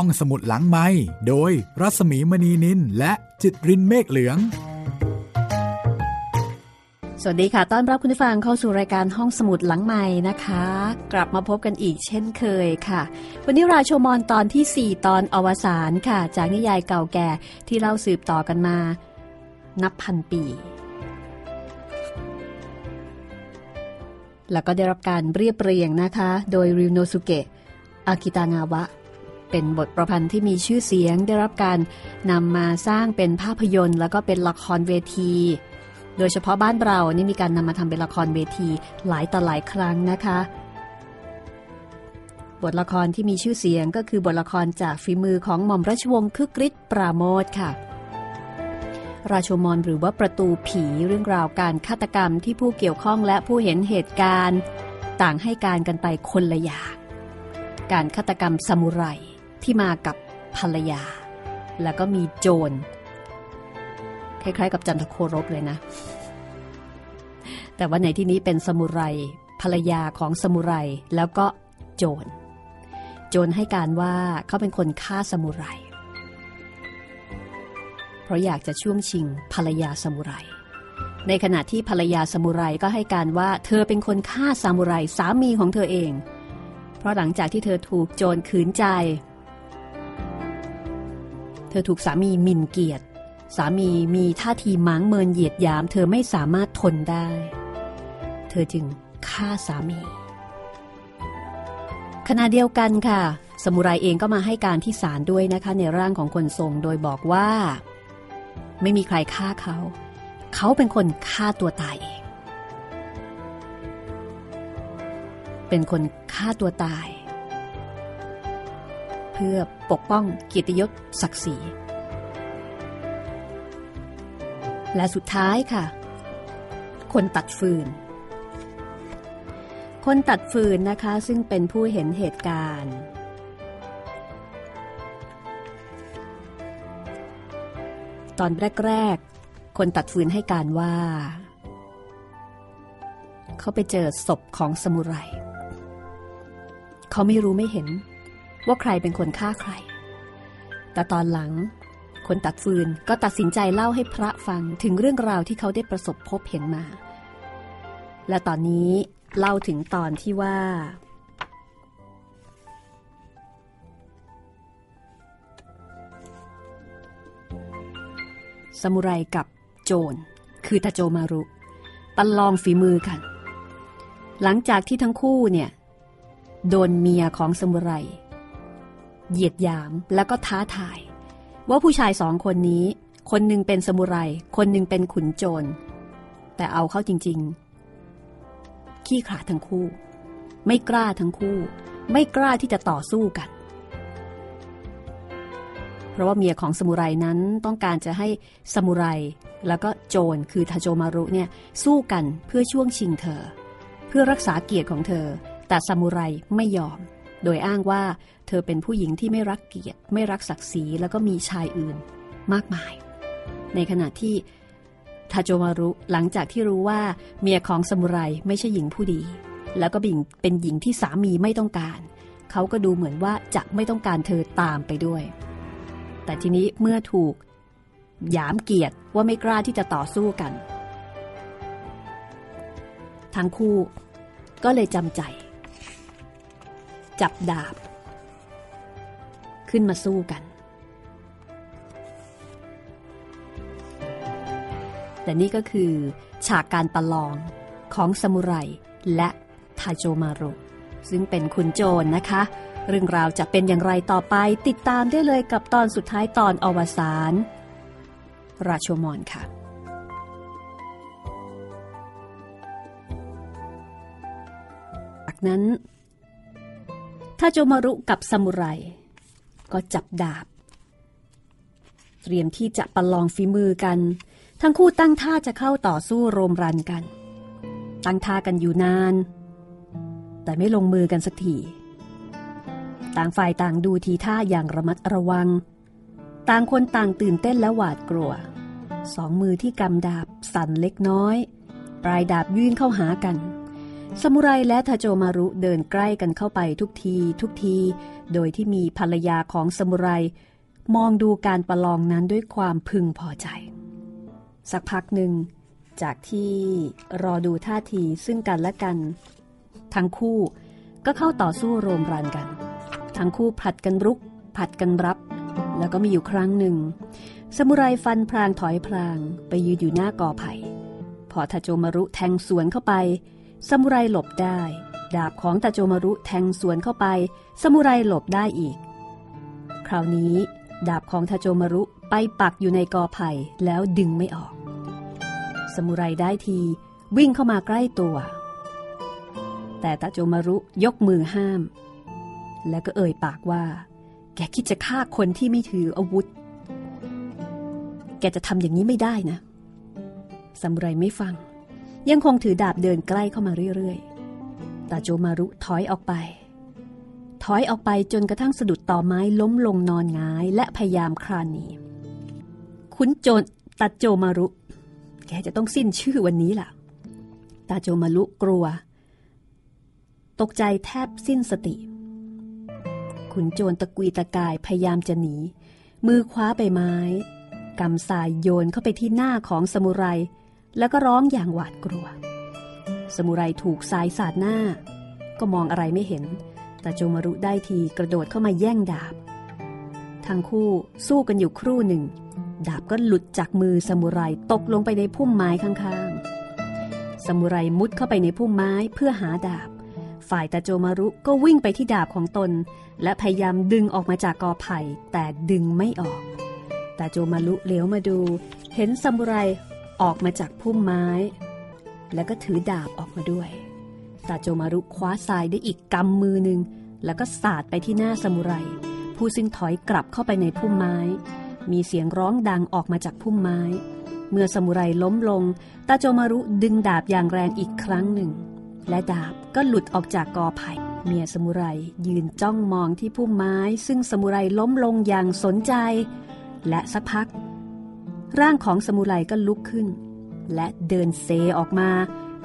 ห้องสมุดหลังไม้โดยรัสมีมณีนินและจิตรินเมฆเหลือง สวัสดีค่ะ ต้อนรับคุณผู้ฟังเข้าสู่รายการห้องสมุดหลังใหม่นะคะ กลับมาพบกันอีกเช่นเคยค่ะ วันนี้ราชมอนตอนที่ 4 ตอนอวสานค่ะ จากนิยายเก่าแก่ที่เล่าสืบต่อกันมา นับพันปีแล้วก็ได้รับการเรียบเรียงนะคะ โดยริวโนสุเกะอากิตางาวะ เป็นบทประพันธ์ที่มีชื่อเสียงได้รับการนำมาสร้างเป็นภาพยนตร์ แล้วก็เป็นละครเวที โดยเฉพาะบ้านเรานี่มีการนำมาทำเป็นละครเวทีหลายต่อหลายครั้งนะคะ บทละครที่มีชื่อเสียงก็คือบทละครจากฝีมือของหม่อมราชวงศ์คึกฤทธิ์ปราโมทค่ะราชมอนหรือว่าประตูผีเรื่องราวการฆาตกรรมที่ผู้เกี่ยวข้องและผู้เห็นเหตุการณ์ ต่างให้การกันไปคนละอย่างการฆาตกรรมซามูไร ที่มากับภรรยา แล้วก็มีโจรคล้ายๆ กับจันทโครบเลยนะ แต่ว่าในที่นี้เป็นซามูไรภรรยาของซามูไรแล้วก็โจร โจรให้การว่าเขาเป็นคนฆ่าซามูไร เพราะอยากจะช่วงชิงภรรยาซามูไร ในขณะที่ภรรยาซามูไรก็ให้การว่าเธอเป็นคนฆ่าซามูไรสามีของเธอเอง เพราะหลังจากที่เธอถูกโจรขืนใจ ธอถูกสามีหมิ่นเกียรติ สามีมีท่าทีม้างเมินเหยียดหยาม เธอไม่สามารถทนได้ เธอจึงฆ่าสามี ขณะเดียวกันค่ะ สมุไรเองก็มาให้การที่ศาลด้วยนะคะ ในร่างของคนทรงโดยบอกว่า ไม่มีใครฆ่าเขา เขาเป็นคนฆ่าตัวตายเอง เป็นคนฆ่าตัวตาย เพื่อปกป้องเกียรติยศศักดิ์ศรีและสุดท้ายค่ะ คนตัดฟืน คนตัดฟืนนะคะซึ่งเป็นผู้เห็นเหตุการณ์ ตอนแรก ๆ คนตัดฟืนให้การว่า เขาไปเจอศพของสมุไร เขาไม่รู้ไม่เห็น ว่าใครเป็นคนฆ่าใคร แต่ตอนหลัง คนตัดฟืนก็ตัดสินใจเล่าให้พระฟังถึงเรื่องราวที่เขาได้ประสบพบเห็นมา และตอนนี้เล่าถึงตอนที่ว่า สมุไรกับโจรคือทาโจมารุปันลองฝีมือกัน หลังจากที่ทั้งคู่เนี่ย โดนเมียของสมุไร เหยียดหยามแล้วก็ท้าทาย ว่าผู้ชายสองคนนี้ คนหนึ่งเป็นสมุไร คนหนึ่งเป็นขุนโจร แต่เอาเข้าจริง ๆ ขี้ขลาดทั้งคู่ ไม่กล้าทั้งคู่ ไม่กล้าที่จะต่อสู้กัน เพราะว่าเมียของสมุไรนั้นต้องการจะให้สมุไรแล้วก็โจรคือทาโจมารุเนี่ยสู้กันเพื่อช่วงชิงเธอ เพื่อรักษาเกียรติของเธอ แต่สมุไรไม่ยอม โดยอ้างว่าเธอเป็นผู้หญิงที่ไม่รักเกียรติ ไม่รักศักดิ์ศรีแล้วก็มีชายอื่นมากมาย ในขณะที่ทาโจมารุหลังจากที่รู้ว่าเมียของสมุไรไม่ใช่หญิงผู้ดี แล้วก็เป็นหญิงที่สามีไม่ต้องการ เขาก็ดูเหมือนว่าจะไม่ต้องการเธอตามไปด้วย แต่ทีนี้เมื่อถูกหยามเกียรติว่าไม่กล้าที่จะต่อสู้กัน ทั้งคู่ก็เลยจำใจ จับดาบ ขึ้นมาสู้กัน แต่นี่ก็คือ ฉากการประลองของสมุไรและทาโจมารุซึ่งเป็นขุนโจรนนะคะ เรื่องราวจะเป็นอย่างไรต่อไปติดตามได้เลยกับตอนสุดท้ายตอนอวสานราชมอนค่ะจากนั้น ทาโจมารุกับซามูไร ก็จับดาบ เตรียมที่จะประลองฝีมือกัน ทั้งคู่ตั้งท่าจะเข้าต่อสู้โรมรันกัน ตั้งท่ากันอยู่นาน แต่ไม่ลงมือกันสักทีต่างฝ่ายต่างดูทีท่าอย่างระมัดระวัง ต่างคนต่างตื่นเต้นและหวาดกลัว สองมือที่กำดาบสั่นเล็กน้อย ปลายดาบยื่นเข้าหากัน สมุไรและทาโจมารุเดินใกล้กันเข้าไปทุกทีทุกที โดยที่มีภรรยาของสมุไร มองดูการประลองนั้นด้วยความพึงพอใจ สักพักหนึ่ง จากที่รอดูท่าทีซึ่งกันและกัน ทั้งคู่ก็เข้าต่อสู้โรมรันกัน ทั้งคู่ผัดกันรุก ผัดกันรับ แล้วก็มีอยู่ครั้งหนึ่ง สมุไรฟันพรางถอยพรางไปยืนอยู่หน้ากอไผ่พอทาโจมารุแทงสวนเข้าไป สมุไรหลบได้ ดาบของตาโจมารุแทงสวนเข้าไปสมุไรหลบได้อีก คราวนี้ ดาบของทาโจมารุไปปักอยู่ในกอไผ่แล้วดึงไม่ออกสมุไรได้ทีวิ่งเข้ามาใกล้ตัว แต่ตาโจมารุยกมือห้าม แล้วก็เอ่ยปากว่า แกคิดจะฆ่าคนที่ไม่ถืออาวุธ แกจะทำอย่างนี้ไม่ได้นะสมุไรไม่ฟัง ยังคงถือดาบเดินใกล้เข้ามาเรื่อยๆตาโจมารุถอยออกไป ถอยออกไปจนกระทั่งสะดุดต่อไม้ล้มลงนอนงายและพยายามคลานหนีคุณโจนตาโจมารุ แกจะต้องสิ้นชื่อวันนี้ล่ะ ตาโจมารุกลัว ตกใจแทบสิ้นสติ ขุนโจรตะกุยตะกายพยายามจะหนี มือคว้าใบไม้กำสายโยนเข้าไปที่หน้าของสมุไร แล้วก็ร้องอย่างหวาดกลัว สมุไรถูกสายสาดหน้า ก็มองอะไรไม่เห็น แต่โจมารุได้ทีกระโดดเข้ามาแย่งดาบ ทั้งคู่สู้กันอยู่ครู่หนึ่ง ดาบก็หลุดจากมือสมุไรตกลงไปในพุ่มไม้ข้างๆ สมุไรมุดเข้าไปในพุ่มไม้เพื่อหาดาบ ฝ่ายตาโจมารุก็วิ่งไปที่ดาบของตน และพยายามดึงออกมาจากกอไผ่แต่ดึงไม่ออก ตาโจมารุเลี้ยวมาดู เห็นซามูไร ออกมาจากพุ่มไม้ แล้วก็ถือดาบออกมาด้วยตาโจมารุคว้าทรายได้อีกกำมือหนึ่งแล้วก็สาดไปที่หน้าซามูไร ผู้ซึ่งถอยกลับเข้าไปในพุ่มไม้ มีเสียงร้องดังออกมาจากพุ่มไม้ เมื่อซามูไรล้มลงตาโจมารุดึงดาบอย่างแรงอีกครั้งหนึ่ง และดาบก็หลุดออกจากกอไผ่เมียสมุไรยืนจ้องมองที่พุ่มไม้ ซึ่งสมุไรล้มลงอย่างสนใจ และสักพัก ร่างของสมุไรก็ลุกขึ้น และเดินเซออกมา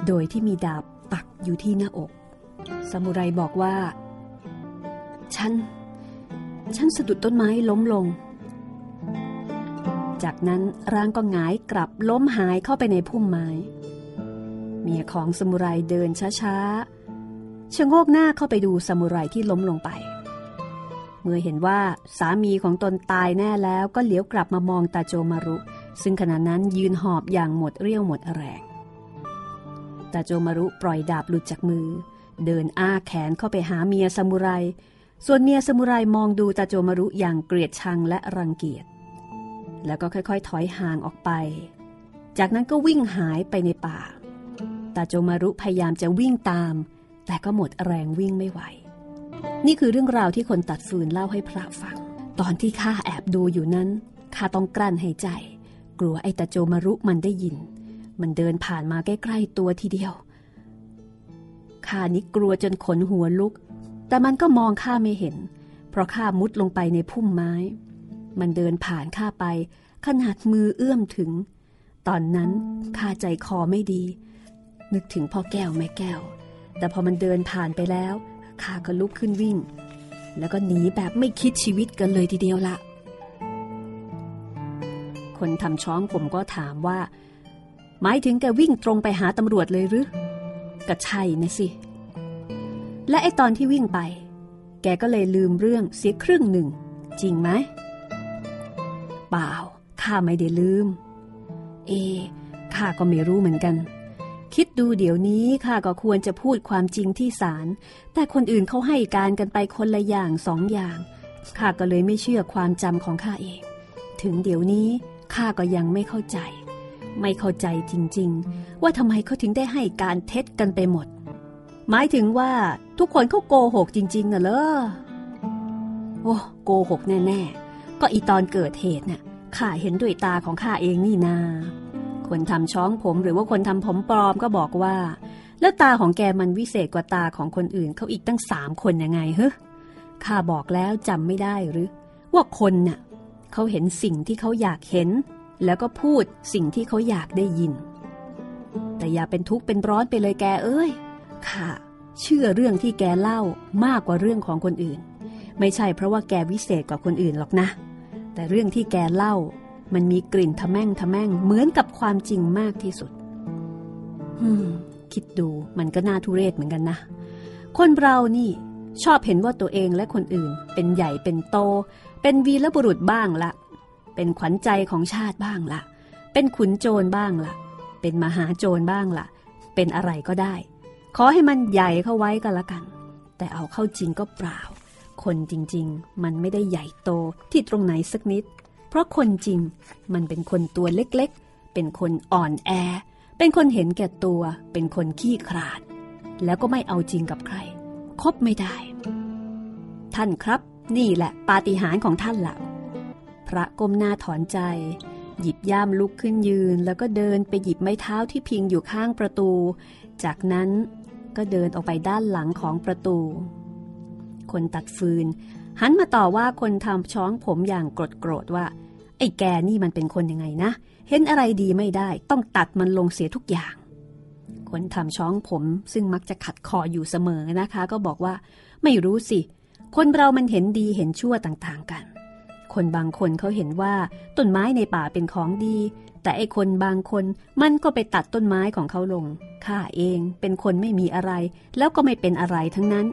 โดยที่มีดาบปักอยู่ที่หน้าอก สมุไรบอกว่า ฉัน ฉันสะดุดต้นไม้ล้มลง จากนั้นร่างก็หงายกลับล้มหายเข้าไปในพุ่มไม้ เมียของสมุไรเดินช้าๆชะโงกหน้าเข้าไปดูสมุไรที่ล้มลงไป เมื่อเห็นว่าสามีของตนตายแน่แล้วก็เหลียวกลับมามองตาโจมารุ ซึ่งขณะนั้นยืนหอบอย่างหมดเรี่ยวหมดแรงตาโจมารุปล่อยดาบหลุดจากมือ เดินอ้าแขนเข้าไปหาเมียสมุไร ส่วนเมียสมุไรมองดูตาโจมารุอย่างเกลียดชังและรังเกียจ แล้วก็ค่อยๆ ถอยห่างออกไป จากนั้นก็วิ่งหายไปในป่าตาโจมารุพยายามจะวิ่งตาม แต่ก็หมดแรงวิ่งไม่ไหว นี่คือเรื่องราวที่คนตัดฟืนเล่าให้พระฟัง ตอนที่ข้าแอบดูอยู่นั้นข้าต้องกลั้นหายใจ กลัวไอ้ตาโจมารุมันได้ยิน มันเดินผ่านมาใกล้ๆตัวทีเดียวข้านี่กลัวจนขนหัวลุก แต่มันก็มองข้าไม่เห็น เพราะข้ามุดลงไปในพุ่มไม้ มันเดินผ่านข้าไป ขนาดมือเอื้อมถึง ตอนนั้นข้าใจคอไม่ดี นึกถึงพ่อแก้วแม่แก้ว แต่พอมันเดินผ่านไปแล้ว ข้าก็ลุกขึ้นวิ่ง แล้วก็หนีแบบไม่คิดชีวิตกันเลยทีเดียวละคนทำช้องผมก็ถามว่า หมายถึงแกวิ่งตรงไปหาตำรวจเลยหรือก็ใช่นะสิ และไอตอนที่วิ่งไป แกก็เลยลืมเรื่องเสียครึ่งหนึ่ง จริงไหมเปล่าข้าไม่ได้ลืม เอข้าก็ไม่รู้เหมือนกัน คิดดูเดี๋ยวนี้ข้าก็ควรจะพูดความจริงที่ศาลแต่คนอื่นเขาให้การกันไปคนละอย่างสองอย่างข้าก็เลยไม่เชื่อความจำของข้าเอง ถึงเดี๋ยวนี้ข้าก็ยังไม่เข้าใจ ไม่เข้าใจจริง ๆ ว่าทำไมเขาถึงได้ให้การเท็จกันไปหมด หมายถึงว่าทุกคนเขาโกหกจริงๆน่ะเลอโอ้โกหกแน่ ๆ ก็อีตอนเกิดเหตุน่ะข้าเห็นด้วยตาของข้าเองนี่นา คนทำช้องผม หรือว่าคนทำผมปลอมก็บอกว่า แล้วตาของแกมันวิเศษกว่าตาของคนอื่นเขาอีกตั้งสามคนยังไงเฮ้ข้าบอกแล้วจำไม่ได้หรือ ว่าคนน่ะเขาเห็นสิ่งที่เขาอยากเห็น แล้วก็พูดสิ่งที่เขาอยากได้ยิน แต่อย่าเป็นทุกข์เป็นร้อนไปเลยแกเอ้ยข้าเชื่อเรื่องที่แกเล่ามากกว่าเรื่องของคนอื่น ไม่ใช่เพราะว่าแกวิเศษกว่าคนอื่นหรอกนะ แต่เรื่องที่แกเล่า มันมีกลิ่นทะแม่งทะแม่งเหมือนกับความจริงมากที่สุดคิดดูมันก็น่าทุเรศเหมือนกันนะ คนเรานี่ชอบเห็นว่าตัวเองและคนอื่น เป็นใหญ่เป็นโต เป็นวีรบุรุษบ้างละ เป็นขวัญใจของชาติบ้างละ เป็นขุนโจรบ้างละ เป็นมหาโจรบ้างละเป็นอะไรก็ได้ ขอให้มันใหญ่เข้าไว้ก็แล้วกัน แต่เอาเข้าจริงก็เปล่า คนจริง ๆ มันไม่ได้ใหญ่โตที่ตรงไหนสักนิด เพราะคนจริงมันเป็นคนตัวเล็กๆ เป็นคนอ่อนแอ เป็นคนเห็นแก่ตัว เป็นคนขี้ขลาด แล้วก็ไม่เอาจริงกับใคร คบไม่ได้ ท่านครับ นี่แหละปาฏิหาริย์ของท่านละ่ะพระก้มหน้าถอนใจ หยิบย่ามลุกขึ้นยืน แล้วก็เดินไปหยิบไม้เท้าที่พิงอยู่ข้างประตู จากนั้นก็เดินออกไปด้านหลังของประตู คนตัดฟืนหันมาต่อว่าคนทำช้องผมอย่างโกรธโกรธว่า อ้แกนี่มันเป็นคนยังไงนะ เห็นอะไรดีไม่ได้ ต้องตัดมันลงเสียทุกอย่าง คนทำช้องผมซึ่งมักจะขัดคออยู่เสมอนะคะ ก็บอกว่า ไม่รู้สิ คนเรามันเห็นดีเห็นชั่วต่างๆกัน คนบางคนเขาเห็นว่าต้นไม้ในป่าเป็นของดี แต่ไอ้คนบางคนมันก็ไปตัดต้นไม้ของเขาลงข้าเองเป็นคนไม่มีอะไร แล้วก็ไม่เป็นอะไรทั้งนั้น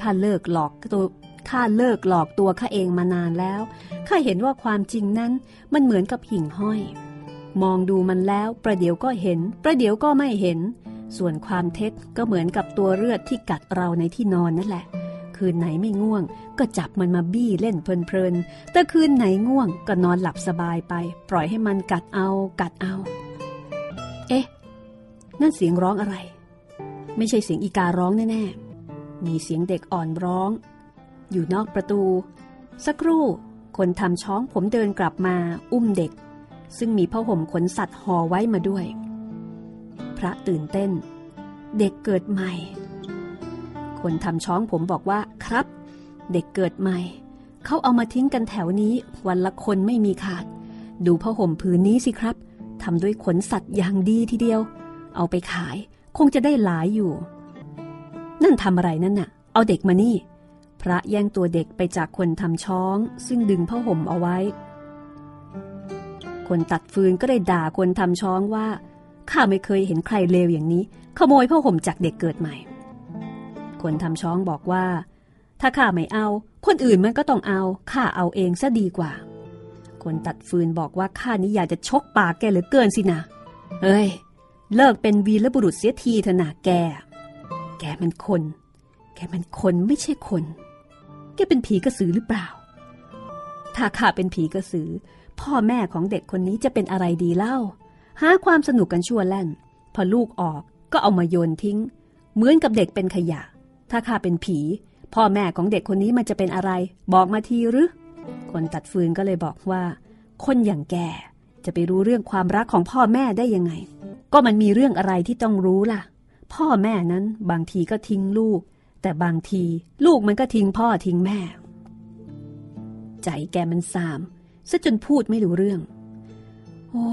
ข้าเลิกหลอกตัว ข้าเลิกหลอกตัวข้าเองมานานแล้ว ข้าเห็นว่าความจริงนั้นมันเหมือนกับหิ่งห้อย มองดูมันแล้วประเดี๋ยวก็เห็น ประเดี๋ยวก็ไม่เห็น ส่วนความเท็จก็เหมือนกับตัวเลือดที่กัดเราในที่นอนนั่นแหละ คืนไหนไม่ง่วง ก็จับมันมาบี้เล่นเพลินๆ แต่คืนไหนง่วงก็นอนหลับสบายไป ปล่อยให้มันกัดเอา กัดเอา เอ๊ะ นั่นเสียงร้องอะไร ไม่ใช่เสียงอีการ้องแน่ๆมีเสียงเด็กอ่อนร้อง อยู่นอกประตู สักครู่คนทำช้องผมเดินกลับมาอุ้มเด็ก ซึ่งมีผ้าห่มขนสัตว์ห่อไว้มาด้วย พระตื่นเต้น เด็กเกิดใหม่ คนทำช้องผมบอกว่าครับ เด็กเกิดใหม่ เขาเอามาทิ้งกันแถวนี้ วันละคนไม่มีขาด ดูผ้าห่มผืนนี้สิครับทำด้วยขนสัตว์อย่างดีทีเดียว เอาไปขายคงจะได้หลายอยู่ นั่นทำอะไรนั่นน่ะ เอาเด็กมานี่ พระแย่งตัวเด็กไปจากคนทำช้อง ซึ่งดึงผ้าห่มเอาไว้ คนตัดฟืนก็ได้ด่าคนทำช้องว่าข้าไม่เคยเห็นใครเลวอย่างนี้ ขโมยผ้าห่มจากเด็กเกิดใหม่ คนทำช้องบอกว่า ถ้าข้าไม่เอา คนอื่นมันก็ต้องเอาข้าเอาเองซะดีกว่า คนตัดฟืนบอกว่าข้านี้อยากจะชกปากแกเหลือเกินสินะเอ้ยเลิกเป็นวีรบุรุษเสียทีเถอะนะแก แกเป็นคน แกเป็นคนไม่ใช่คน แกเป็นผีกระสือหรือเปล่า ถ้าข้าเป็นผีกระสือ พ่อแม่ของเด็กคนนี้จะเป็นอะไรดีเล่า หาความสนุกกันชั่วแล่น พอลูกออกก็เอามาโยนทิ้ง เหมือนกับเด็กเป็นขยะ ถ้าข้าเป็นผี พ่อแม่ของเด็กคนนี้มันจะเป็นอะไร บอกมาทีหรือ คนตัดฟืนก็เลยบอกว่า คนอย่างแกจะไปรู้เรื่องความรักของพ่อแม่ได้ยังไง ก็มันมีเรื่องอะไรที่ต้องรู้ล่ะ พ่อแม่นั้นบางทีก็ทิ้งลูก แต่บางทีลูกมันก็ทิ้งพ่อทิ้งแม่ ใจแกมันสามซะจนพูดไม่รู้เรื่อง โอ้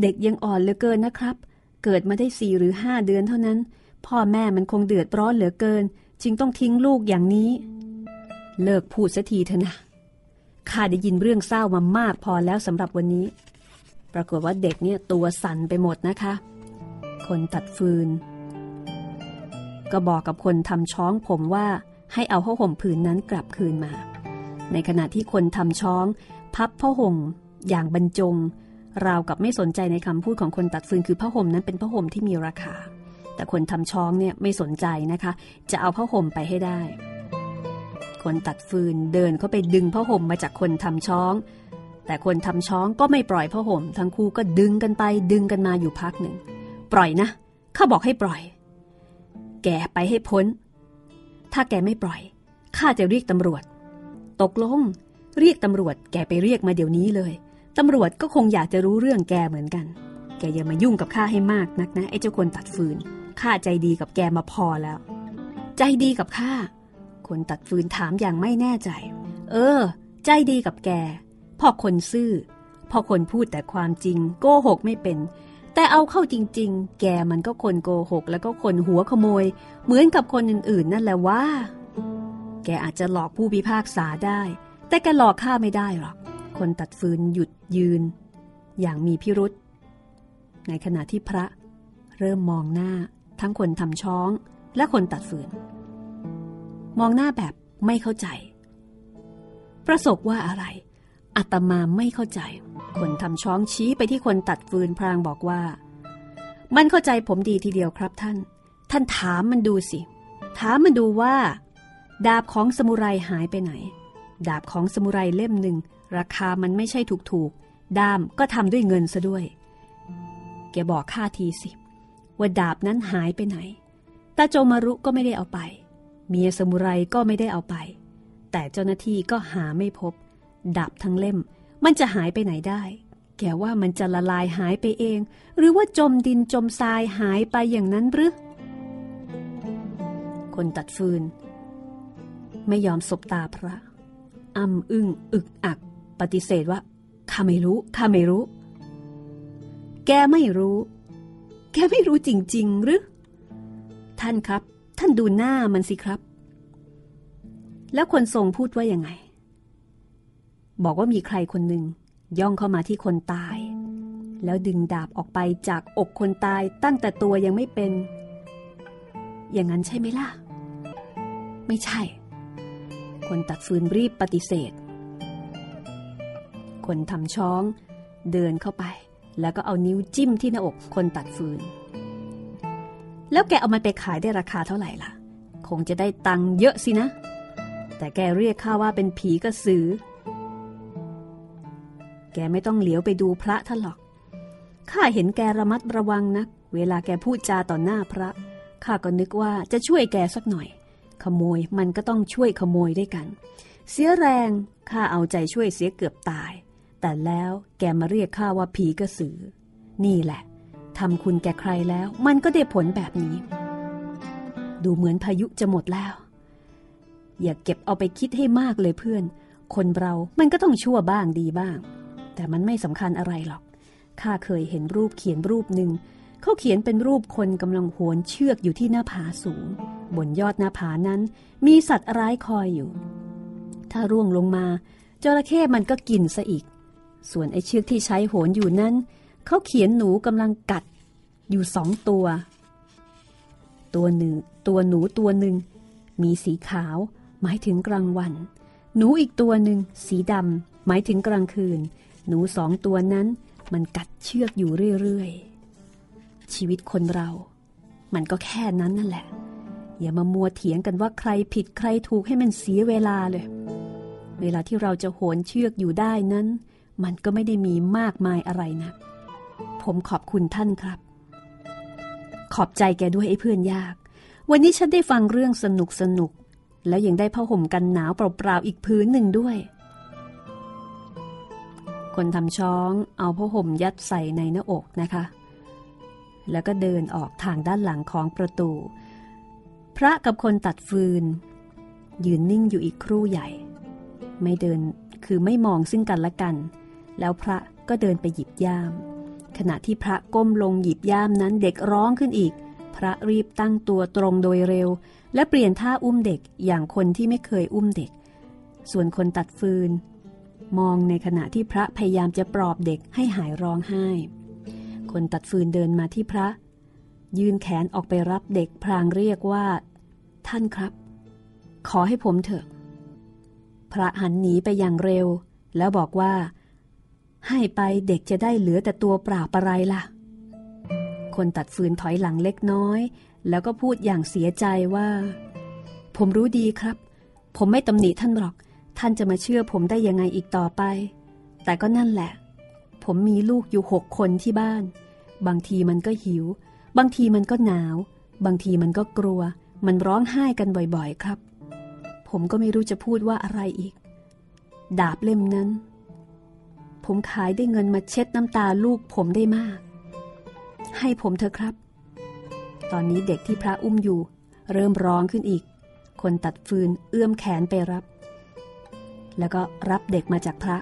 เด็กยังอ่อนเหลือเกินนะครับ เกิดมาได้สี่หรือห้าเดือนเท่านั้น พ่อแม่มันคงเดือดร้อนเหลือเกิน จึงต้องทิ้งลูกอย่างนี้ เลิกพูดสักทีเถอะนะข้าได้ยินเรื่องเศร้ามามากพอแล้วสำหรับวันนี้ ปรากฏว่าเด็กเนี่ยตัวสั่นไปหมดนะคะ คนตัดฟืน ก็บอกกับคนทำช้องผมว่าให้เอาผ้าห่มผืนนั้นกลับคืนมา ในขณะที่คนทำช้อง พับผ้าห่มอย่างบรรจง ราวกับไม่สนใจในคำพูดของคนตัดฟืนคือผ้าห่มนั้นเป็นผ้าห่มที่มีราคา แต่คนทำช้องเนี่ยไม่สนใจนะคะ จะเอาผ้าห่มไปให้ได้ คนตัดฟืนเดินเข้าไปดึงผ้าห่มมาจากคนทำช้อง แต่คนทำช้องก็ไม่ปล่อยผ้าห่ม ทั้งคู่ก็ดึงกันไปดึงกันมาอยู่พักหนึ่ง ปล่อยนะข้าบอกให้ปล่อย แกไปให้พ้น ถ้าแกไม่ปล่อย ข้าจะเรียกตำรวจ ตกลง เรียกตำรวจ แกไปเรียกมาเดี๋ยวนี้เลย ตำรวจก็คงอยากจะรู้เรื่องแกเหมือนกัน แกอย่ามายุ่งกับข้าให้มากนักนะ ไอ้เจ้าคนตัดฟืน ข้าใจดีกับแกมาพอแล้ว ใจดีกับข้า คนตัดฟืนถามอย่างไม่แน่ใจ เออ ใจดีกับแก พ่อคนซื่อ พ่อคนพูดแต่ความจริง โกหกไม่เป็น แต่เอาเข้าจริง ๆ แกมันก็คนโกหก แล้วก็คนหัวขโมย เหมือนกับคนอื่น ๆ นั่นแหละว่า แกอาจจะหลอกผู้พิพากษาได้ แต่แกหลอกข้าไม่ได้หรอก คนตัดฟืนหยุดยืน อย่างมีพิรุษ ในขณะที่พระ เริ่มมองหน้า ทั้งคนทำช้อง และคนตัดฟืน มองหน้าแบบไม่เข้าใจ ประสบว่าอะไร อาตมาไม่เข้าใจ คนทำช้องชี้ไปที่คนตัดฟืนพรางบอกว่า มันเข้าใจผมดีทีเดียวครับท่าน ท่านถามมันดูสิ ถามมันดูว่า ดาบของสมุไรหายไปไหน ดาบของสมุไรเล่มหนึ่ง ราคามันไม่ใช่ถูกๆ ด้ามก็ทำด้วยเงินซะด้วย แกบอกข้าทีสิ ว่าดาบนั้นหายไปไหน ตาโจมารุก็ไม่ได้เอาไป เมียสมุไรก็ไม่ได้เอาไป แต่เจ้าหน้าที่ก็หาไม่พบ ดาบทั้งเล่ม มันจะหายไปไหนได้ แกว่ามันจะละลายหายไปเอง หรือว่าจมดินจมทรายหายไปอย่างนั้นหรือ คนตัดฟืน ไม่ยอมสบตาพระอ้ำอึ้งอึกอัก ปฏิเสธว่าข้าไม่รู้ข้าไม่รู้ แกไม่รู้ แกไม่รู้จริง ๆ หรือ ท่านครับ ท่านดูหน้ามันสิครับ แล้วคนทรงพูดว่ายังไง บอกว่ามีใครคนหนึ่งย่องเข้ามาที่คนตาย แล้วดึงดาบออกไปจากอกคนตายตั้งแต่ตัวยังไม่เป็น อย่างนั้นใช่ไหมล่ะ ไม่ใช่ คนตัดฟืนรีบปฏิเสธ คนทำช้อง เดินเข้าไป แล้วก็เอานิ้วจิ้มที่หน้าอกคนตัดฟืน แล้วแกเอามันไปขายได้ราคาเท่าไหร่ล่ะ คงจะได้ตังค์เยอะสินะ แต่แกเรียกข้าว่าเป็นผีกระสือ แกไม่ต้องเหลียวไปดูพระท่านหรอก ข้าเห็นแกระมัดระวังนัก เวลาแกพูดจาต่อหน้าพระ ข้าก็นึกว่าจะช่วยแกสักหน่อย ขโมยมันก็ต้องช่วยขโมยด้วยกัน เสียแรง ข้าเอาใจช่วยเสียเกือบตาย แต่แล้วแกมาเรียกข้าว่าผีกระสือ นี่แหละ ทำคุณแกใครแล้ว มันก็ได้ผลแบบนี้ ดูเหมือนพายุจะหมดแล้ว อย่าเก็บเอาไปคิดให้มากเลยเพื่อน คนเรามันก็ต้องชั่วบ้างดีบ้าง แต่มันไม่สำคัญอะไรหรอก ข้าเคยเห็นรูปเขียนรูปหนึ่ง เขาเขียนเป็นรูปคนกำลังโหนเชือกอยู่ที่หน้าผาสูง บนยอดหน้าผานั้น มีสัตว์ร้ายคอยอยู่ ถ้าร่วงลงมาจระเข้มันก็กินซะอีก ส่วนไอ้เชือกที่ใช้โหนอยู่นั้น เขาเขียนหนูกำลังกัด อยู่สองตัว ตัวหนึ่งตัวหนูตัวหนึ่ง มีสีขาว หมายถึงกลางวัน หนูอีกตัวหนึ่ง สีดำหมายถึงกลางคืน หนูสองตัวนั้นมันกัดเชือกอยู่เรื่อยๆ ชีวิตคนเรา มันก็แค่นั้นนั่นแหละ อย่ามามัวเถียงกันว่าใครผิดใครถูกให้มันเสียเวลาเลย เวลาที่เราจะโหนเชือกอยู่ได้นั้น มันก็ไม่ได้มีมากมายอะไรนะ ผมขอบคุณท่านครับ ขอบใจแกด้วยไอ้เพื่อนยาก วันนี้ฉันได้ฟังเรื่องสนุกสนุก แล้วยังได้ผ้าห่มกันหนาวเปล่าๆอีกพื้นหนึ่งด้วย คนทำช้องเอาผ้าห่มยัดใส่ในหน้าอกนะคะ แล้วก็เดินออกทางด้านหลังของประตู พระกับคนตัดฟืน ยืนนิ่งอยู่อีกครู่ใหญ่ ไม่เดินคือไม่มองซึ่งกันและกัน แล้วพระก็เดินไปหยิบย่าม ขณะที่พระก้มลงหยิบย่ามนั้นเด็กร้องขึ้นอีก พระรีบตั้งตัวตรงโดยเร็ว และเปลี่ยนท่าอุ้มเด็กอย่างคนที่ไม่เคยอุ้มเด็ก ส่วนคนตัดฟืน มองในขณะที่พระพยายามจะปลอบเด็กให้หายร้องไห้ คนตัดฟืนเดินมาที่พระ ยืนแขนออกไปรับเด็กพลางเรียกว่า ท่านครับ ขอให้ผมเถอะ พระหันหนีไปอย่างเร็ว แล้วบอกว่า ให้ไปเด็กจะได้เหลือแต่ตัวเปล่าประไรล่ะ คนตัดฟืนถอยหลังเล็กน้อย แล้วก็พูดอย่างเสียใจว่า ผมรู้ดีครับ ผมไม่ตำหนิท่านหรอก ท่านจะมาเชื่อผมได้ยังไงอีกต่อไป แต่ก็นั่นแหละ ผมมีลูกอยู่หกคนที่บ้าน บางทีมันก็หิว บางทีมันก็หนาว บางทีมันก็กลัว มันร้องไห้กันบ่อยๆครับ ผมก็ไม่รู้จะพูดว่าอะไรอีก ดาบเล่มนั้น ผมขายได้เงินมาเช็ดน้ำตาลูกผมได้มาก ให้ผมเถอะครับ ตอนนี้เด็กที่พระอุ้มอยู่ เริ่มร้องขึ้นอีก คนตัดฟืนเอื้อมแขนไปรับ แล้วก็รับเด็กมาจากพระ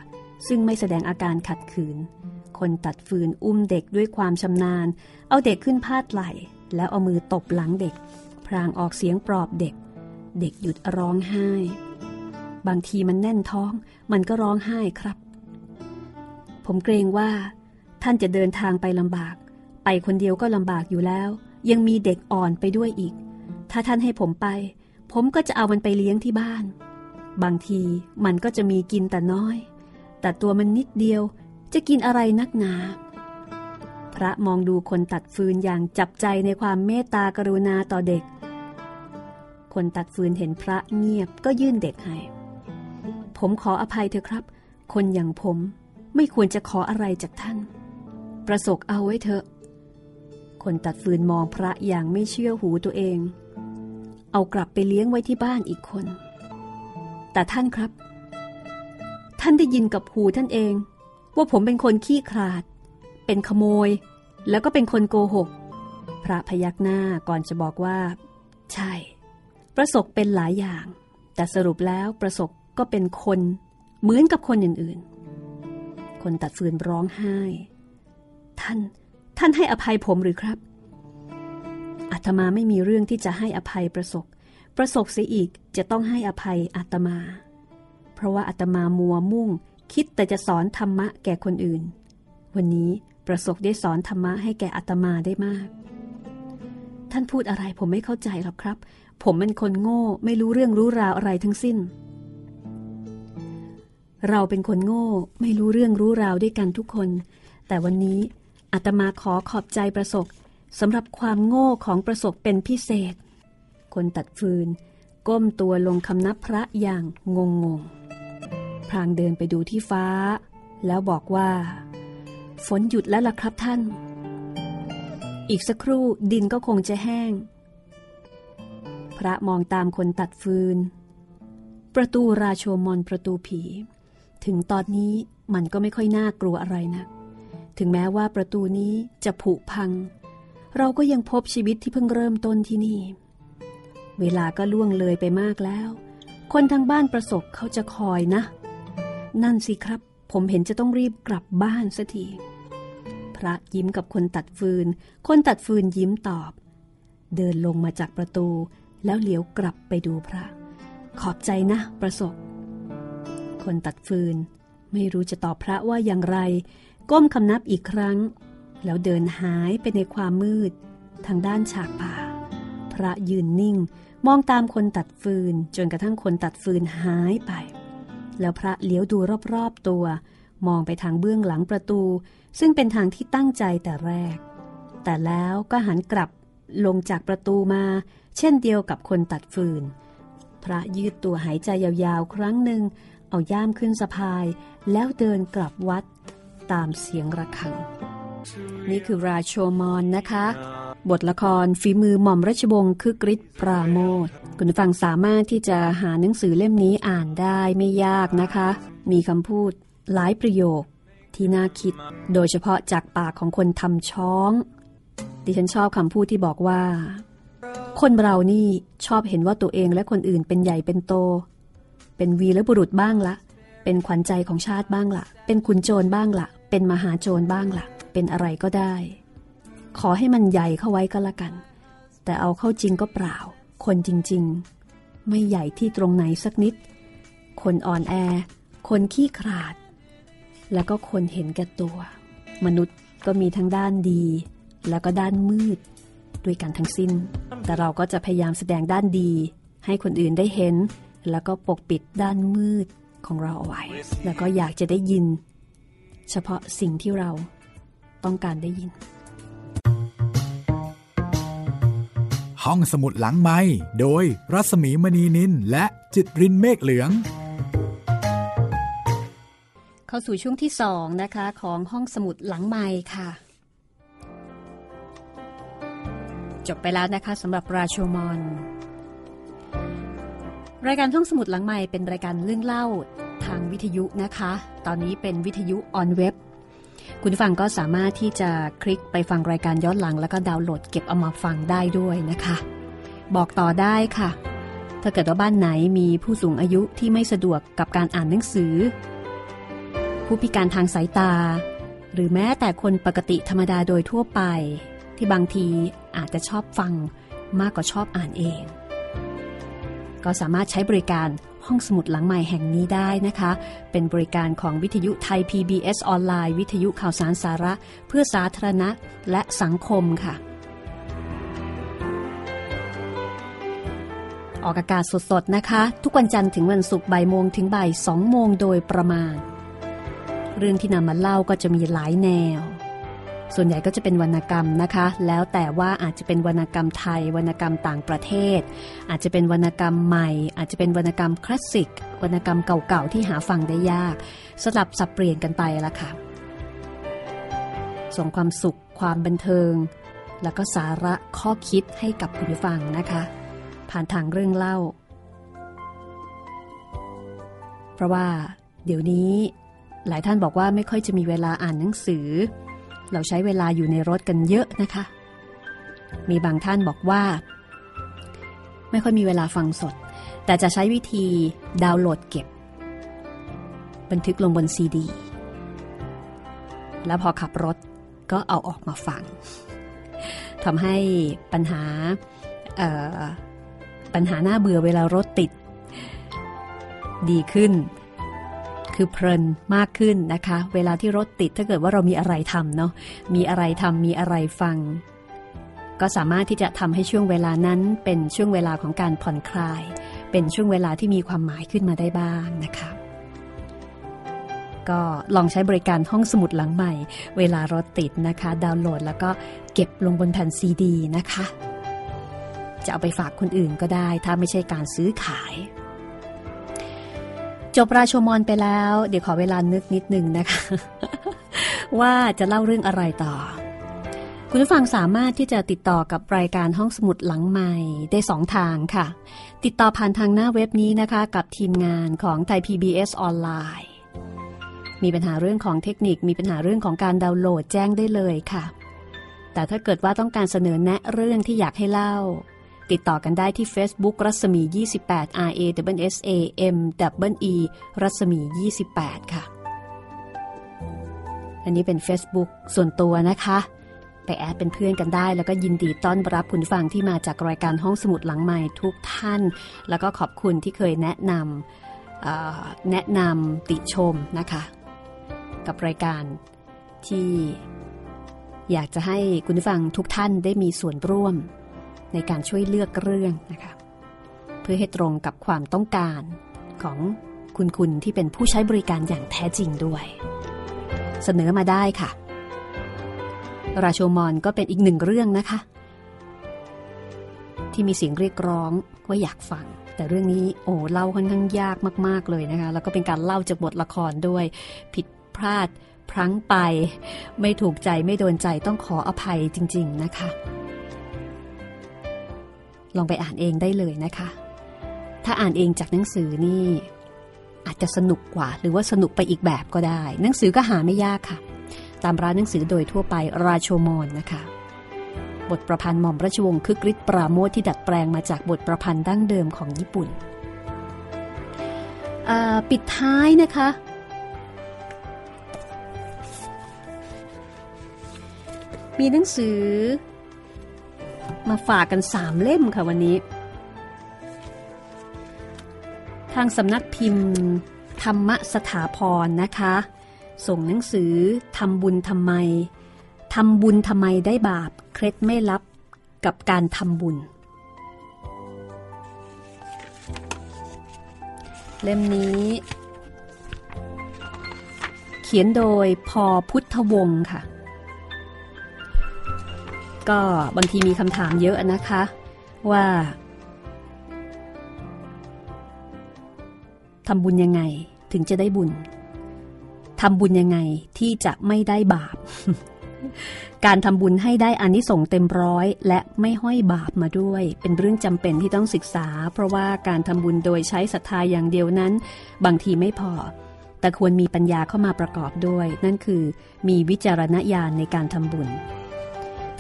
ซึ่งไม่แสดงอาการขัดขืน คนตัดฟืนอุ้มเด็กด้วยความชำนาญ เอาเด็กขึ้นพาดไหล่ แล้วเอามือตบหลังเด็ก พรางออกเสียงปลอบเด็ก เด็กหยุดร้องไห้ บางทีมันแน่นท้อง มันก็ร้องไห้ครับ ผมเกรงว่า ท่านจะเดินทางไปลำบาก ไปคนเดียวก็ลำบากอยู่แล้ว ยังมีเด็กอ่อนไปด้วยอีก ถ้าท่านให้ผมไป ผมก็จะเอามันไปเลี้ยงที่บ้าน บางทีมันก็จะมีกินแต่น้อย แต่ตัวมันนิดเดียวจะกินอะไรนักหนา พระมองดูคนตัดฟืนอย่างจับใจในความเมตตากรุณาต่อเด็ก คนตัดฟืนเห็นพระเงียบก็ยื่นเด็กให้ ผมขออภัยเถอะครับ คนอย่างผมไม่ควรจะขออะไรจากท่าน ประสบเอาไว้เถอะ คนตัดฟืนมองพระอย่างไม่เชื่อหูตัวเอง เอากลับไปเลี้ยงไว้ที่บ้านอีกคน แต่ท่านครับ ท่านได้ยินกับหูท่านเอง ว่าผมเป็นคนขี้ขลาด เป็นขโมย แล้วก็เป็นคนโกหก พระพยักหน้าก่อนจะบอกว่า ใช่ ประสบเป็นหลายอย่าง แต่สรุปแล้วประสบก็เป็นคน เหมือนกับคนอื่นๆ คนตัดฟืนร้องไห้ ท่าน ท่านให้อภัยผมหรือครับอาตมาไม่มีเรื่องที่จะให้อภัยประสบ ประสบเสียอีกจะต้องให้อภัยอาตมา เพราะว่าอาตมามัวมุ่ง คิดแต่จะสอนธรรมะแก่คนอื่น วันนี้ประสบได้สอนธรรมะให้แก่อาตมาได้มาก ท่านพูดอะไรผมไม่เข้าใจหรอกครับ ผมเป็นคนโง่ไม่รู้เรื่องรู้ราวอะไรทั้งสิ้น เราเป็นคนโง่ไม่รู้เรื่องรู้ราวด้วยกันทุกคน แต่วันนี้อาตมาขอขอบใจประสบสำหรับความโง่ของประสบเป็นพิเศษ คนตัดฟืน ก้มตัวลงคำนับพระอย่างงงงงพรางเดินไปดูที่ฟ้า แล้วบอกว่า ฝนหยุดแล้วล่ะครับท่าน อีกสักครู่ดินก็คงจะแห้ง พระมองตามคนตัดฟืน ประตูราโชมอนประตูผี ถึงตอนนี้มันก็ไม่ค่อยน่ากลัวอะไรนะักถึงแม้ว่าประตูนี้จะผุพัง เราก็ยังพบชีวิตที่เพิ่งเริ่มต้นที่นี่ เวลาก็ล่วงเลยไปมากแล้ว คนทางบ้านประสบเขาจะคอยนะ นั่นสิครับ ผมเห็นจะต้องรีบกลับบ้านสัทีพระยิ้มกับคนตัดฟืน คนตัดฟืนยิ้มตอบ เดินลงมาจากประตู แล้วเหลียวกลับไปดูพระ ขอบใจนะ ประสบ คนตัดฟืน ไม่รู้จะตอบพระว่าอย่างไร ก้มคำนับอีกครั้ง แล้วเดินหายไปในความมืด ทางด้านฉากป่า พระยืนนิ่ง มองตามคนตัดฟืนจนกระทั่งคนตัดฟืนหายไป แล้วพระเลี้ยวดูรอบๆตัว มองไปทางเบื้องหลังประตู ซึ่งเป็นทางที่ตั้งใจแต่แรก แต่แล้วก็หันกลับลงจากประตูมา เช่นเดียวกับคนตัดฟืน พระยืดตัวหายใจยาวๆ ครั้งหนึ่ง เอาย่ามขึ้นสะพาย แล้วเดินกลับวัดตามเสียงระฆัง นี่คือราโชมอนนะคะ บทละครฝีมือหม่อมราชวงศ์คือกริชปราโมทคุณฟังสามารถที่จะหาหนังสือเล่มนี้อ่านได้ไม่ยากนะคะ มีคำพูดหลายประโยคที่น่าคิด โดยเฉพาะจากปากของคนทำช้อง ดิฉันชอบคำพูดที่บอกว่า คนเรานี่ชอบเห็นว่าตัวเองและคนอื่นเป็นใหญ่เป็นโต เป็นวีและบุรุษบ้างละ เป็นขวัญใจของชาติบ้างละ เป็นขุนโจรบ้างละ เป็นมหาโจรบ้างละ เป็นอะไรก็ได้ ขอให้มันใหญ่เข้าไว้ก็แล้วกัน แต่เอาเข้าจริงก็เปล่า คนจริง ๆ ไม่ใหญ่ที่ตรงไหนสักนิด คนอ่อนแอ คนขี้ขลาด แล้วก็คนเห็นแก่ตัว มนุษย์ก็มีทั้งด้านดี แล้วก็ด้านมืด ด้วยกันทั้งสิ้น แต่เราก็จะพยายามแสดงด้านดี ให้คนอื่นได้เห็น แล้วก็ปกปิดด้านมืดของเราเอาไว้ แล้วก็อยากจะได้ยิน เฉพาะสิ่งที่เราต้องการได้ยิน ห้องสมุดหลังไม้โดยรัสมีมณีนินและจิตรินเมฆเหลือง เข้าสู่ช่วงที่สองนะคะของห้องสมุดหลังไม้ค่ะ จบไปแล้วนะคะสำหรับราโชมอน รายการห้องสมุดหลังไม้เป็นรายการเรื่องเล่าทางวิทยุนะคะ ตอนนี้เป็นวิทยุออนเว็บ คุณฟังก็สามารถที่จะคลิกไปฟังรายการย้อนหลัง แล้วก็ดาวน์โหลดเก็บเอามาฟังได้ด้วยนะคะ บอกต่อได้ค่ะ ถ้าเกิดว่าบ้านไหนมีผู้สูงอายุที่ไม่สะดวกกับการอ่านหนังสือ ผู้พิการทางสายตา หรือแม้แต่คนปกติธรรมดาโดยทั่วไป ที่บางทีอาจจะชอบฟังมากกว่าชอบอ่านเอง ก็สามารถใช้บริการห้องสมุดหลังใหม่แห่งนี้ได้นะคะ เป็นบริการของวิทยุไทย PBS ออนไลน์ วิทยุข่าวสารสาระ เพื่อสาธารณะและสังคมค่ะ ออกอากาศสดๆนะคะ ทุกวันจันทร์ถึงวันศุกร์บ่ายโมงถึงบ่ายสองโมงโดยประมาณ เรื่องที่นำมาเล่าก็จะมีหลายแนว ส่วนใหญ่ก็จะเป็นวรรณกรรมนะคะ แล้วแต่ว่าอาจจะเป็นวรรณกรรมไทยวรรณกรรมต่างประเทศ อาจจะเป็นวรรณกรรมใหม่ อาจจะเป็นวรรณกรรมคลาสสิก วรรณกรรมเก่าๆที่หาฟังได้ยาก สลับสับเปลี่ยนกันไปละค่ะ ส่งความสุข ความบันเทิง แล้วก็สาระข้อคิดให้กับคุณผู้ฟังนะคะ ผ่านทางเรื่องเล่า เพราะว่าเดี๋ยวนี้หลายท่านบอกว่าไม่ค่อยจะมีเวลาอ่านหนังสือ เราใช้เวลาอยู่ในรถกันเยอะนะคะ มีบางท่านบอกว่า ไม่ค่อยมีเวลาฟังสด แต่จะใช้วิธีดาวน์โหลดเก็บ บันทึกลงบนซีดี แล้วพอขับรถก็เอาออกมาฟังทำให้ปัญหาปัญหาหน้าเบื่อเวลารถติด ดีขึ้น คือเพลินมากขึ้นนะคะ เวลาที่รถติดถ้าเกิดว่าเรามีอะไรทำเนาะมีอะไรทำมีอะไรฟัง ก็สามารถที่จะทำให้ช่วงเวลานั้นเป็นช่วงเวลาของการผ่อนคลาย เป็นช่วงเวลาที่มีความหมายขึ้นมาได้บ้างนะคะก็ลองใช้บริการห้องสมุดหลังใหม่ เวลารถติดนะคะ ดาวน์โหลดแล้วก็เก็บลงบนแผ่นซีดีนะคะ จะเอาไปฝากคนอื่นก็ได้ ถ้าไม่ใช่การซื้อขาย จบราชมอนไปแล้ว เดี๋ยวขอเวลานึกนิดนึงนะคะ ว่าจะเล่าเรื่องอะไรต่อ คุณผู้ฟังสามารถที่จะติดต่อกับรายการห้องสมุดหลังใหม่ได้สองทางค่ะ ติดต่อผ่านทางหน้าเว็บนี้นะคะ กับทีมงานของไทย PBS ออนไลน์ มีปัญหาเรื่องของเทคนิค มีปัญหาเรื่องของการดาวน์โหลดแจ้งได้เลยค่ะ แต่ถ้าเกิดว่าต้องการเสนอแนะเรื่องที่อยากให้เล่า ติดต่อกันได้ที่ Facebook รัศมี 28 R A W S A M W E รัศมี 28 ค่ะ อันนี้เป็น Facebook ส่วนตัวนะคะ ไปแอดเป็นเพื่อนกันได้ แล้วก็ยินดีต้อนรับคุณฟังที่มาจากรายการห้องสมุดหลังใหม่ทุกท่าน แล้วก็ขอบคุณที่เคยแนะนำแนะนำติชมนะคะ กับรายการที่อยากจะให้คุณฟังทุกท่านได้มีส่วนร่วม ในการช่วยเลือกเรื่องนะคะเพื่อให้ตรงกับความต้องการของคุณคุณที่เป็นผู้ใช้บริการอย่างแท้จริงด้วย เสนอมาได้ค่ะ ราโชมอนก็เป็นอีกหนึ่งเรื่องนะคะ ที่มีเสียงเรียกร้องว่าอยากฟัง แต่เรื่องนี้โอ้เล่าค่อนข้างยากมาก ๆ เลยนะคะ แล้วก็เป็นการเล่าจากบทละครด้วย ผิดพลาดพลั้งไป ไม่ถูกใจไม่โดนใจต้องขออภัยจริง ๆ นะคะ ลองไปอ่านเองได้เลยนะคะ ถ้าอ่านเองจากหนังสือนี่ อาจจะสนุกกว่า หรือว่าสนุกไปอีกแบบก็ได้ หนังสือก็หาไม่ยากค่ะ ตามร้านหนังสือโดยทั่วไปราโชมอนนะคะ บทประพันธ์หม่อมราชวงศ์คึกฤทธิ์ปราโมทที่ดัดแปลงมาจากบทประพันธ์ดั้งเดิมของญี่ปุ่นปิดท้ายนะคะ มีหนังสือ มาฝากกันสามเล่มค่ะวันนี้ ทางสำนักพิมพ์ ธรรมสถาพรนะคะ ส่งหนังสือทำบุญทำไมทำบุญทำไมได้บาป เคล็ดไม่ลับกับการทำบุญ เล่มนี้ เขียนโดยพอพุทธวงศ์ค่ะ ก็บางทีมีคำถามเยอะนะคะว่าทำบุญยังไงถึงจะได้บุญทำบุญยังไงที่จะไม่ได้บาป การทำบุญให้ได้อานิสงส์เต็มร้อย และไม่ห้อยบาปมาด้วย เป็นเรื่องจำเป็นที่ต้องศึกษา เพราะว่าการทำบุญโดยใช้ศรัทธาอย่างเดียวนั้น บางทีไม่พอ แต่ควรมีปัญญาเข้ามาประกอบด้วย นั่นคือมีวิจารณญาณในการทำบุญ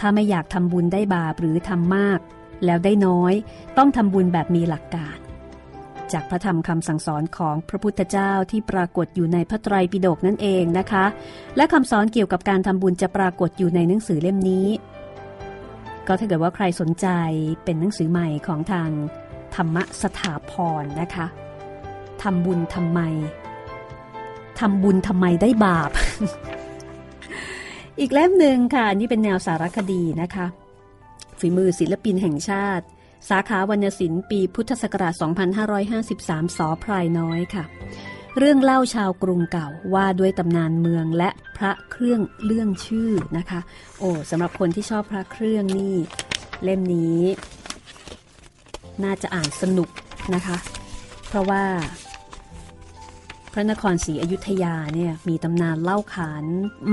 ถ้าไม่อยากทำบุญได้บาปหรือทำมาก แล้วได้น้อย ต้องทำบุญแบบมีหลักการ จากพระธรรมคำสั่งสอนของพระพุทธเจ้าที่ปรากฏอยู่ในพระไตรปิฎกนั่นเองนะคะ และคำสอนเกี่ยวกับการทำบุญจะปรากฏอยู่ในหนังสือเล่มนี้ ก็ถ้าเกิดว่าใครสนใจเป็นหนังสือใหม่ของทางธรรมสถาพรนะคะทำบุญทำไมทำบุญทำไมได้บาป อีกเล่มหนึ่งค่ะนี่เป็นแนวสารคดีนะคะ ฝีมือศิลปินแห่งชาติ สาขาวรรณศิลป์ปีพุทธศักราช 2553 สอพรายน้อยค่ะ เรื่องเล่าชาวกรุงเก่าว่าด้วยตำนานเมืองและพระเครื่องเรื่องชื่อนะคะ โอ้สำหรับคนที่ชอบพระเครื่องนี่เล่มนี้ น่าจะอ่านสนุกนะคะ เพราะว่าพระนครศรีอยุธยาเนี่ยมีตำนานเล่าขาน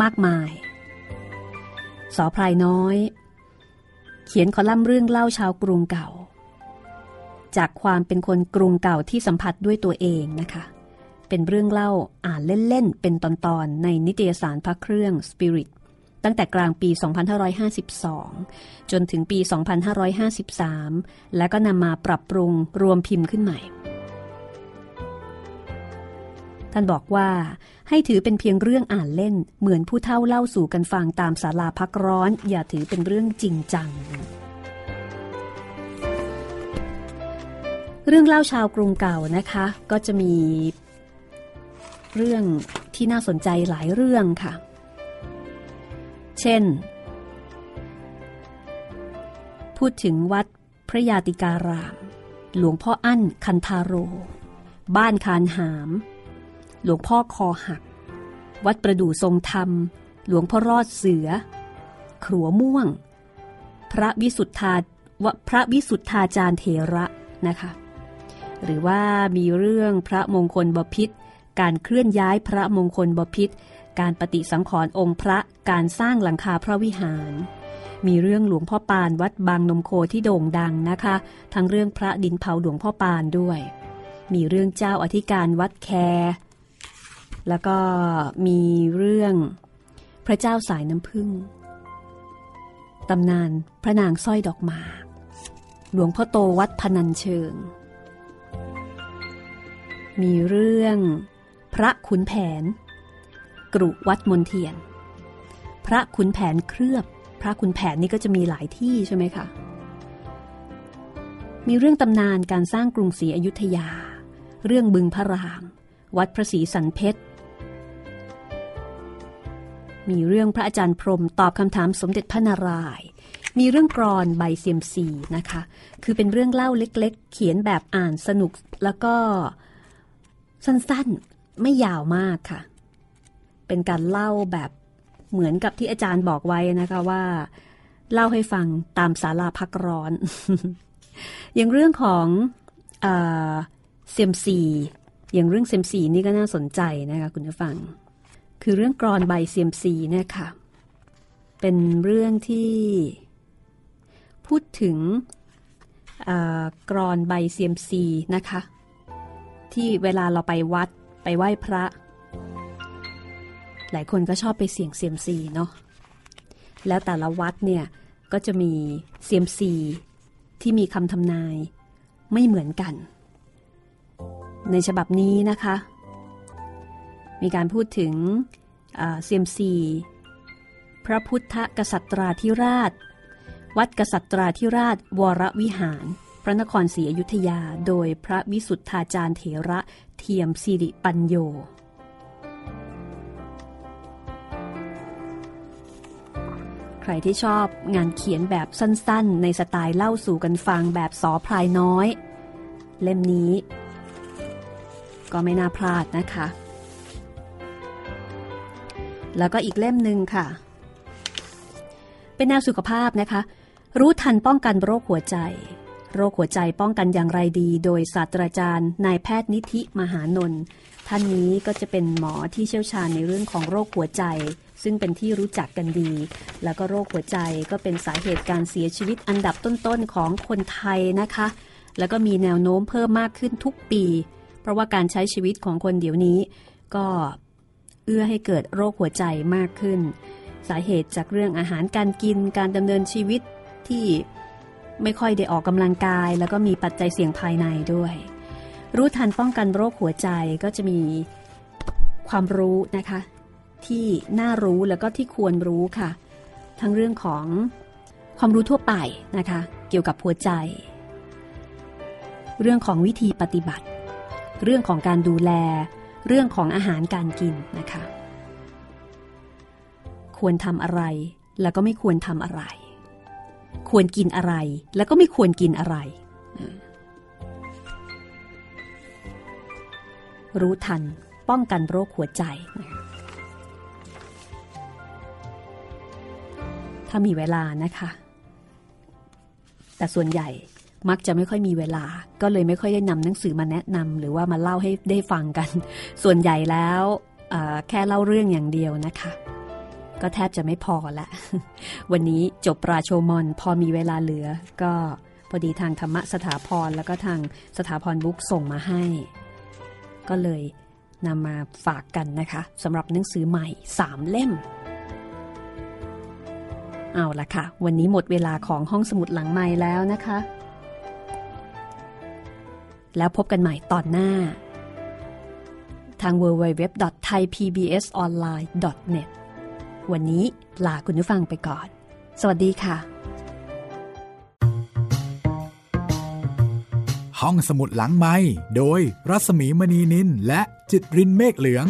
มากมาย สอพรายน้อย เขียนคอลัมน์เรื่องเล่าชาวกรุงเก่า จากความเป็นคนกรุงเก่าที่สัมผัสด้วยตัวเองนะคะ เป็นเรื่องเล่าอ่านเล่นๆ เป็นตอนๆ ในนิตยสารพระเครื่อง Spirit ตั้งแต่กลางปี 2552 จนถึงปี 2553 และก็นำมาปรับปรุงรวมพิมพ์ขึ้นใหม่ ท่านบอกว่า ให้ถือเป็นเพียงเรื่องอ่านเล่น เหมือนผู้เท่าเล่าสู่กันฟังตามศาลาพักร้อน อย่าถือเป็นเรื่องจริงจัง เรื่องเล่าชาวกรุงเก่านะคะ ก็จะมี เรื่องที่น่าสนใจหลายเรื่องค่ะ เช่น พูดถึงวัดพระยาติการาม หลวงพ่ออั้นคันธาโร บ้านคานหาม หลวงพ่อคอหัก วัดประดู่ทรงธรรม หลวงพ่อรอดเสือ ขรัวม่วง พระวิสุทธาวพระวิสุทธาจารย์เถระนะคะ หรือว่ามีเรื่องพระมงคลบพิษ การเคลื่อนย้ายพระมงคลบพิษ การปฏิสังขรณ์องค์พระ การสร้างหลังคาพระวิหาร มีเรื่องหลวงพ่อปานวัดบางนมโคที่โด่งดังนะคะ ทั้งเรื่องพระดินเผาหลวงพ่อปานด้วย มีเรื่องเจ้าอธิการวัดแค แล้วก็มีเรื่องพระเจ้าสายน้ำพึ่งตำนานพระนางสร้อยดอกหมากหลวงพ่อโตวัดพนัญเชิง มีเรื่องพระขุนแผน กรุวัดมนเทียน พระขุนแผนเคลือบ พระขุนแผนนี่ก็จะมีหลายที่ใช่ไหมคะมีเรื่องตำนานการสร้างกรุงศรีอยุธยา เรื่องบึงพระราม วัดพระศรีสันเพชร มีเรื่องพระอาจารย์พรมตอบคำถามสมเด็จพระนารายณ์มีเรื่องกรอนใบเซียมซีนะคะ คือเป็นเรื่องเล่าเล็กๆ เขียนแบบอ่านสนุกแล้วก็สั้นๆไม่ยาวมากค่ะ เป็นการเล่าแบบเหมือนกับที่อาจารย์บอกไว้นะคะว่า เล่าให้ฟังตามศาลาพักร้อน อย่างเรื่องของเซียมซีอย่างเรื่องเซียมซีนี่ก็น่าสนใจนะคะคุณผู้ฟัง คือเรื่องกรอนใบเซียมซีเนี่ยค่ะ เป็นเรื่องที่พูดถึงกรอนใบเซียมซีนะคะ ที่เวลาเราไปวัดไปไหว้พระ หลายคนก็ชอบไปเสี่ยงเซียมซีเนาะแล้วแต่ละวัดเนี่ยก็จะมีเซียมซีที่มีคำทำนายไม่เหมือนกัน ในฉบับนี้นะคะ มีการพูดถึงเซียมซีพระพุทธกษัตราธิราช วัดกษัตราธิราช วรวิหาร พระนครศรีอยุธยา โดยพระวิสุทธาจารย์เถระเทียมสิริปัญโยใครที่ชอบงานเขียนแบบสั้นๆ ในสไตล์เล่าสู่กันฟังแบบสอพลายน้อย เล่มนี้ ก็ไม่น่าพลาดนะคะ แล้วก็อีกเล่มหนึ่งค่ะ เป็นแนวสุขภาพนะคะ รู้ทันป้องกันโรคหัวใจ โรคหัวใจป้องกันอย่างไรดี โดยศาสตราจารย์นายแพทย์นิธิมหานนท์ท่านนี้ก็จะเป็นหมอที่เชี่ยวชาญในเรื่องของโรคหัวใจ ซึ่งเป็นที่รู้จักกันดี แล้วก็โรคหัวใจก็เป็นสาเหตุการเสียชีวิตอันดับต้นๆของคนไทยนะคะ แล้วก็มีแนวโน้มเพิ่มมากขึ้นทุกปี เพราะว่าการใช้ชีวิตของคนเดี๋ยวนี้ ก็ เอื้อให้เกิดโรคหัวใจมากขึ้น สาเหตุจากเรื่องอาหารการกินการดำเนินชีวิตที่ไม่ค่อยได้ออกกำลังกาย แล้วก็มีปัจจัยเสี่ยงภายในด้วย รู้ทันป้องกันโรคหัวใจก็จะมีความรู้นะคะ ที่น่ารู้แล้วก็ที่ควรรู้ค่ะ ทั้งเรื่องของความรู้ทั่วไปนะคะ เกี่ยวกับหัวใจ เรื่องของวิธีปฏิบัติ เรื่องของการดูแล เรื่องของอาหารการกินนะคะ ควรทำอะไรแล้วก็ไม่ควรทำอะไร ควรกินอะไรแล้วก็ไม่ควรกินอะไร รู้ทันป้องกันโรคหัวใจ ถ้ามีเวลานะคะ แต่ส่วนใหญ่ มักจะไม่ค่อยมีเวลา ก็เลยไม่ค่อยได้นำหนังสือมาแนะนำหรือว่ามาเล่าให้ได้ฟังกัน ส่วนใหญ่แล้วแค่เล่าเรื่องอย่างเดียวนะคะ ก็แทบจะไม่พอละ วันนี้จบปราโชมอนพอมีเวลาเหลือ ก็พอดีทางธรรมสถาพรแล้วก็ทางสถาพรบุ๊กส่งมาให้ ก็เลยนำมาฝากกันนะคะสำหรับหนังสือใหม่3เล่ม เอาละค่ะ วันนี้หมดเวลาของห้องสมุดหลังใหม่แล้วนะคะ แล้วพบกันใหม่ตอนหน้า ทาง www.thaipbsonline.net วันนี้ลาคุณผู้ฟังไปก่อน สวัสดีค่ะ ห้องสมุดหลังไม้โดยรัสมีมณีนินและจิตรินเมฆเหลือง